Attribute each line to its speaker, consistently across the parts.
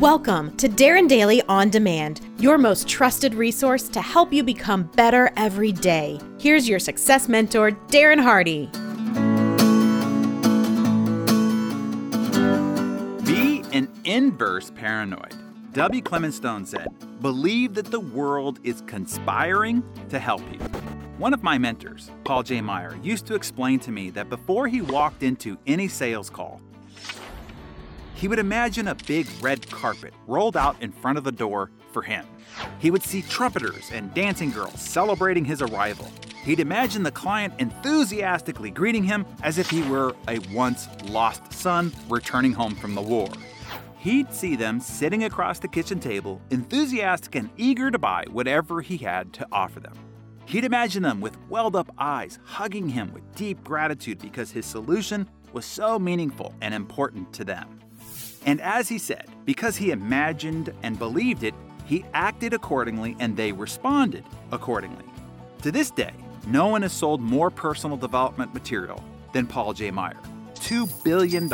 Speaker 1: Welcome to Darren Daily On Demand, your most trusted resource to help you become better every day. Here's your success mentor, Darren Hardy.
Speaker 2: Be an inverse paranoid. W. Clement Stone said, Believe that the world is conspiring to help you. One of my mentors, Paul J. Meyer, used to explain to me that before he walked into any sales call, he would imagine a big red carpet rolled out in front of the door for him. He would see trumpeters and dancing girls celebrating his arrival. He'd imagine the client enthusiastically greeting him as if he were a once lost son returning home from the war. He'd see them sitting across the kitchen table, enthusiastic and eager to buy whatever he had to offer them. He'd imagine them with welled up eyes, hugging him with deep gratitude because his solution was so meaningful and important to them. And as he said, because he imagined and believed it, he acted accordingly and they responded accordingly. To this day, no one has sold more personal development material than Paul J. Meyer $2 billion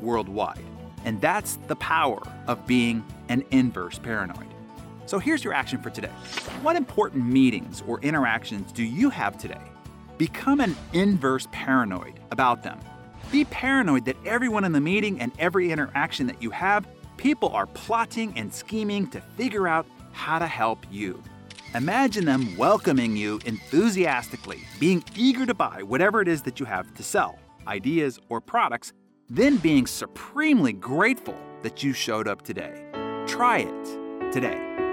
Speaker 2: worldwide. And that's the power of being an inverse paranoid. So here's your action for today. What important meetings or interactions do you have today? Become an inverse paranoid about them be paranoid that everyone in the meeting and every interaction that you have, people are plotting and scheming to figure out how to help you. Imagine them welcoming you enthusiastically, being eager to buy whatever it is that you have to sell, ideas or products, then being supremely grateful that you showed up today. Try it today.